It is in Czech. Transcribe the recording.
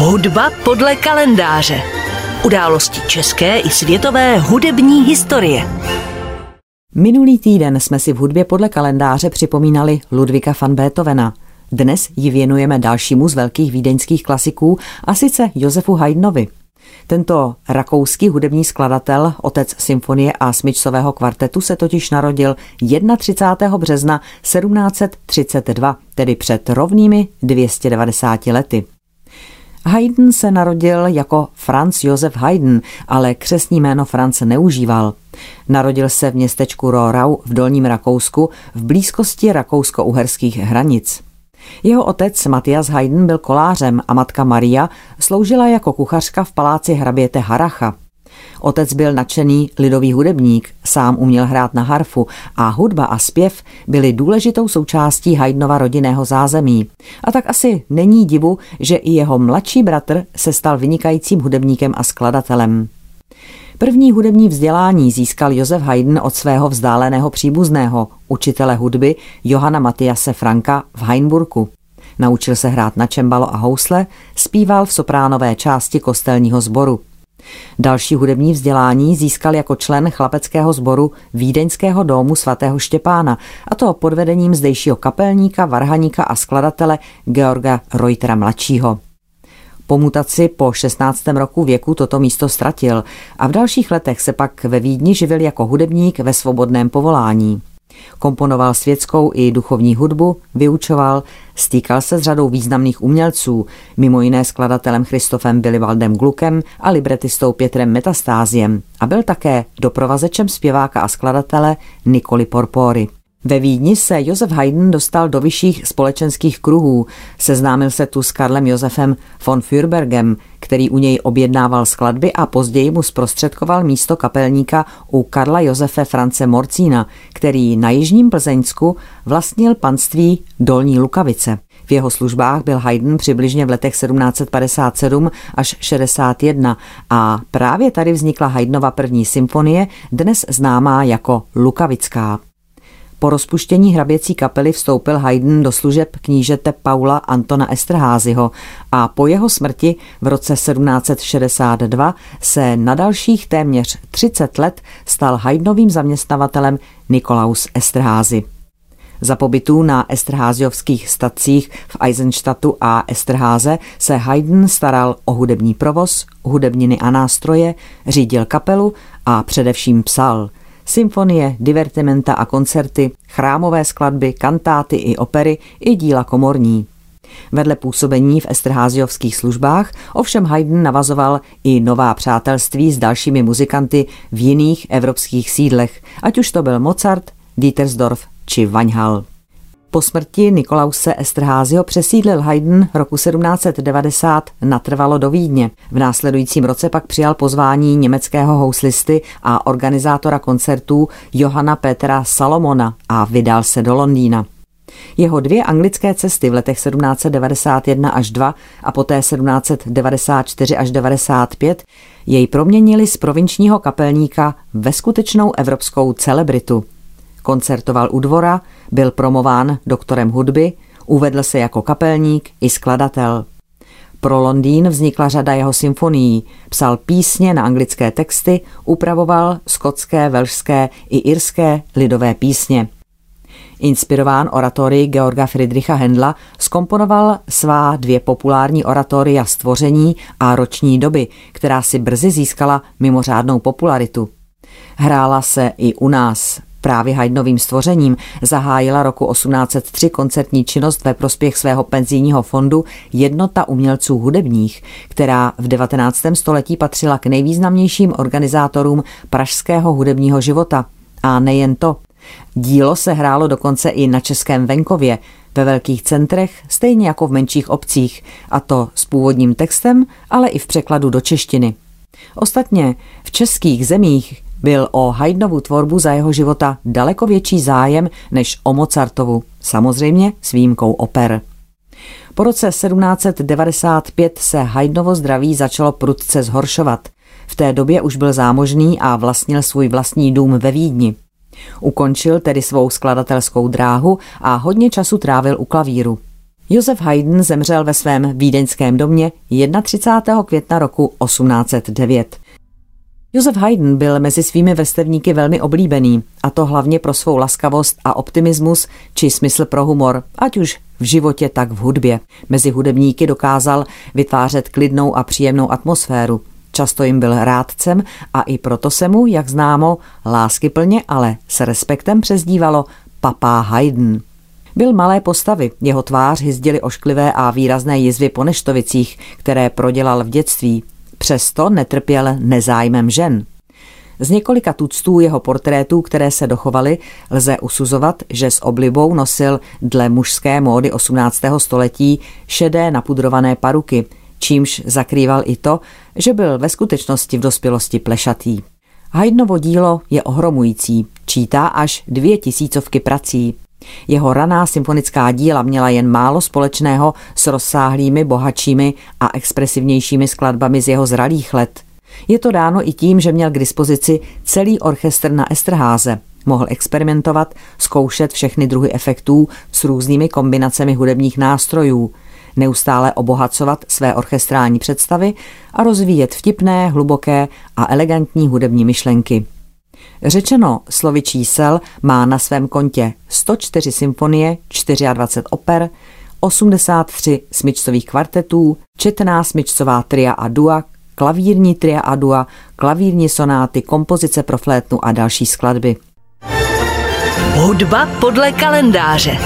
Hudba podle kalendáře. Události české i světové hudební historie. Minulý týden jsme si v hudbě podle kalendáře připomínali Ludvíka van Beethovena. Dnes ji věnujeme dalšímu z velkých vídeňských klasiků, a sice Josefu Haydnovi. Tento rakouský hudební skladatel, otec symfonie a smyčcového kvartetu, se totiž narodil 31. března 1732, tedy před rovnými 290 lety. Haydn se narodil jako Franz Josef Haydn, ale křesní jméno Franz neužíval. Narodil se v městečku Rohrau v Dolním Rakousku v blízkosti rakousko-uherských hranic. Jeho otec Matthias Haydn byl kolářem a matka Maria sloužila jako kuchařka v paláci hraběte Haracha. Otec byl nadšený lidový hudebník, sám uměl hrát na harfu a hudba a zpěv byly důležitou součástí Haydnova rodinného zázemí. A tak asi není divu, že i jeho mladší bratr se stal vynikajícím hudebníkem a skladatelem. První hudební vzdělání získal Josef Haydn od svého vzdáleného příbuzného, učitele hudby Johana Matiase Franka v Heinburku. Naučil se hrát na čembalo a housle, zpíval v sopránové části kostelního sboru. Další hudební vzdělání získal jako člen chlapeckého sboru Vídeňského domu svatého Štěpána, a to pod vedením zdejšího kapelníka, varhaníka a skladatele Georga Reutera mladšího. Po mutaci po 16. roku věku toto místo ztratil a v dalších letech se pak ve Vídni živil jako hudebník ve svobodném povolání. Komponoval světskou i duchovní hudbu, vyučoval, stýkal se s řadou významných umělců, mimo jiné skladatelem Christofem Willibaldem Glukem a libretistou Pětrem Metastáziem a byl také doprovazečem zpěváka a skladatele Nikoli Porpory. Ve Vídni se Josef Haydn dostal do vyšších společenských kruhů. Seznámil se tu s Karlem Josefem von Fürbergem, který u něj objednával skladby a později mu zprostředkoval místo kapelníka u Karla Josefe France Morcína, který na Jižním Plzeňsku vlastnil panství Dolní Lukavice. V jeho službách byl Haydn přibližně v letech 1757 až 61 a právě tady vznikla Haydnova první symfonie, dnes známá jako Lukavická. Po rozpuštění hraběcí kapely vstoupil Haydn do služeb knížete Paula Antona Esterházyho a po jeho smrti v roce 1762 se na dalších téměř 30 let stal Haydnovým zaměstnavatelem Nikolaus Esterházy. Za pobytů na Esterháziovských stacích v Eisenstadtu a Esterháze se Haydn staral o hudební provoz, hudebniny a nástroje, řídil kapelu a především psal – symfonie, divertimenta a koncerty, chrámové skladby, kantáty i opery i díla komorní. Vedle působení v Esterháziovských službách ovšem Haydn navazoval i nová přátelství s dalšími muzikanty v jiných evropských sídlech, ať už to byl Mozart, Dietersdorf či Vaňhal. Po smrti Nikolause Esterházio přesídlil Haydn roku 1790 natrvalo do Vídně. V následujícím roce pak přijal pozvání německého houslisty a organizátora koncertů Johana Petra Salomona a vydal se do Londýna. Jeho dvě anglické cesty v letech 1791 až 2 a poté 1794 až 95 jej proměnili z provinčního kapelníka ve skutečnou evropskou celebritu. Koncertoval u dvora, byl promován doktorem hudby, uvedl se jako kapelník i skladatel. Pro Londýn vznikla řada jeho symfonií, psal písně na anglické texty, upravoval skotské, velšské i irské lidové písně. Inspirován oratorii Georga Friedricha Hendla skomponoval svá dvě populární oratoria Stvoření a Roční doby, která si brzy získala mimořádnou popularitu. Hrála se i u nás Právě Haydnovým stvořením zahájila roku 1803 koncertní činnost ve prospěch svého penzijního fondu Jednota umělců hudebních, která v 19. století patřila k nejvýznamnějším organizátorům pražského hudebního života. A nejen to. Dílo se hrálo dokonce i na českém venkově, ve velkých centrech, stejně jako v menších obcích, a to s původním textem, ale i v překladu do češtiny. Ostatně v českých zemích byl o Haydnovu tvorbu za jeho života daleko větší zájem než o Mozartovu, samozřejmě s výjimkou oper. Po roce 1795 se Haydnovo zdraví začalo prudce zhoršovat. V té době už byl zámožný a vlastnil svůj vlastní dům ve Vídni. Ukončil tedy svou skladatelskou dráhu a hodně času trávil u klavíru. Josef Haydn zemřel ve svém vídeňském domě 31. května roku 1809. Josef Haydn byl mezi svými vrstevníky velmi oblíbený, a to hlavně pro svou laskavost a optimismus či smysl pro humor, ať už v životě, tak v hudbě. Mezi hudebníky dokázal vytvářet klidnou a příjemnou atmosféru. Často jim byl rádcem a i proto se mu, jak známo, láskyplně, ale s respektem přezdívalo Papá Haydn. Byl malé postavy, jeho tvář hyzdily ošklivé a výrazné jizvy po neštovicích, které prodělal v dětství. Přesto netrpěl nezájmem žen. Z několika tuctů jeho portrétů, které se dochovaly, lze usuzovat, že s oblibou nosil dle mužské módy 18. století šedé napudrované paruky, čímž zakrýval i to, že byl ve skutečnosti v dospělosti plešatý. Haydnovo dílo je ohromující, čítá až dvě tisícovky prací. Jeho raná symfonická díla měla jen málo společného s rozsáhlými, bohatšími a expresivnějšími skladbami z jeho zralých let. Je to dáno i tím, že měl k dispozici celý orchestr na Esterháze. Mohl experimentovat, zkoušet všechny druhy efektů s různými kombinacemi hudebních nástrojů, neustále obohacovat své orchestrální představy a rozvíjet vtipné, hluboké a elegantní hudební myšlenky. Řečeno slovy čísel má na svém kontě 104 symfonie, 24 oper, 83 smyčcových kvartetů, četná smyčcová tria a dua, klavírní tria a dua, klavírní sonáty, kompozice pro flétnu a další skladby. Hudba podle kalendáře.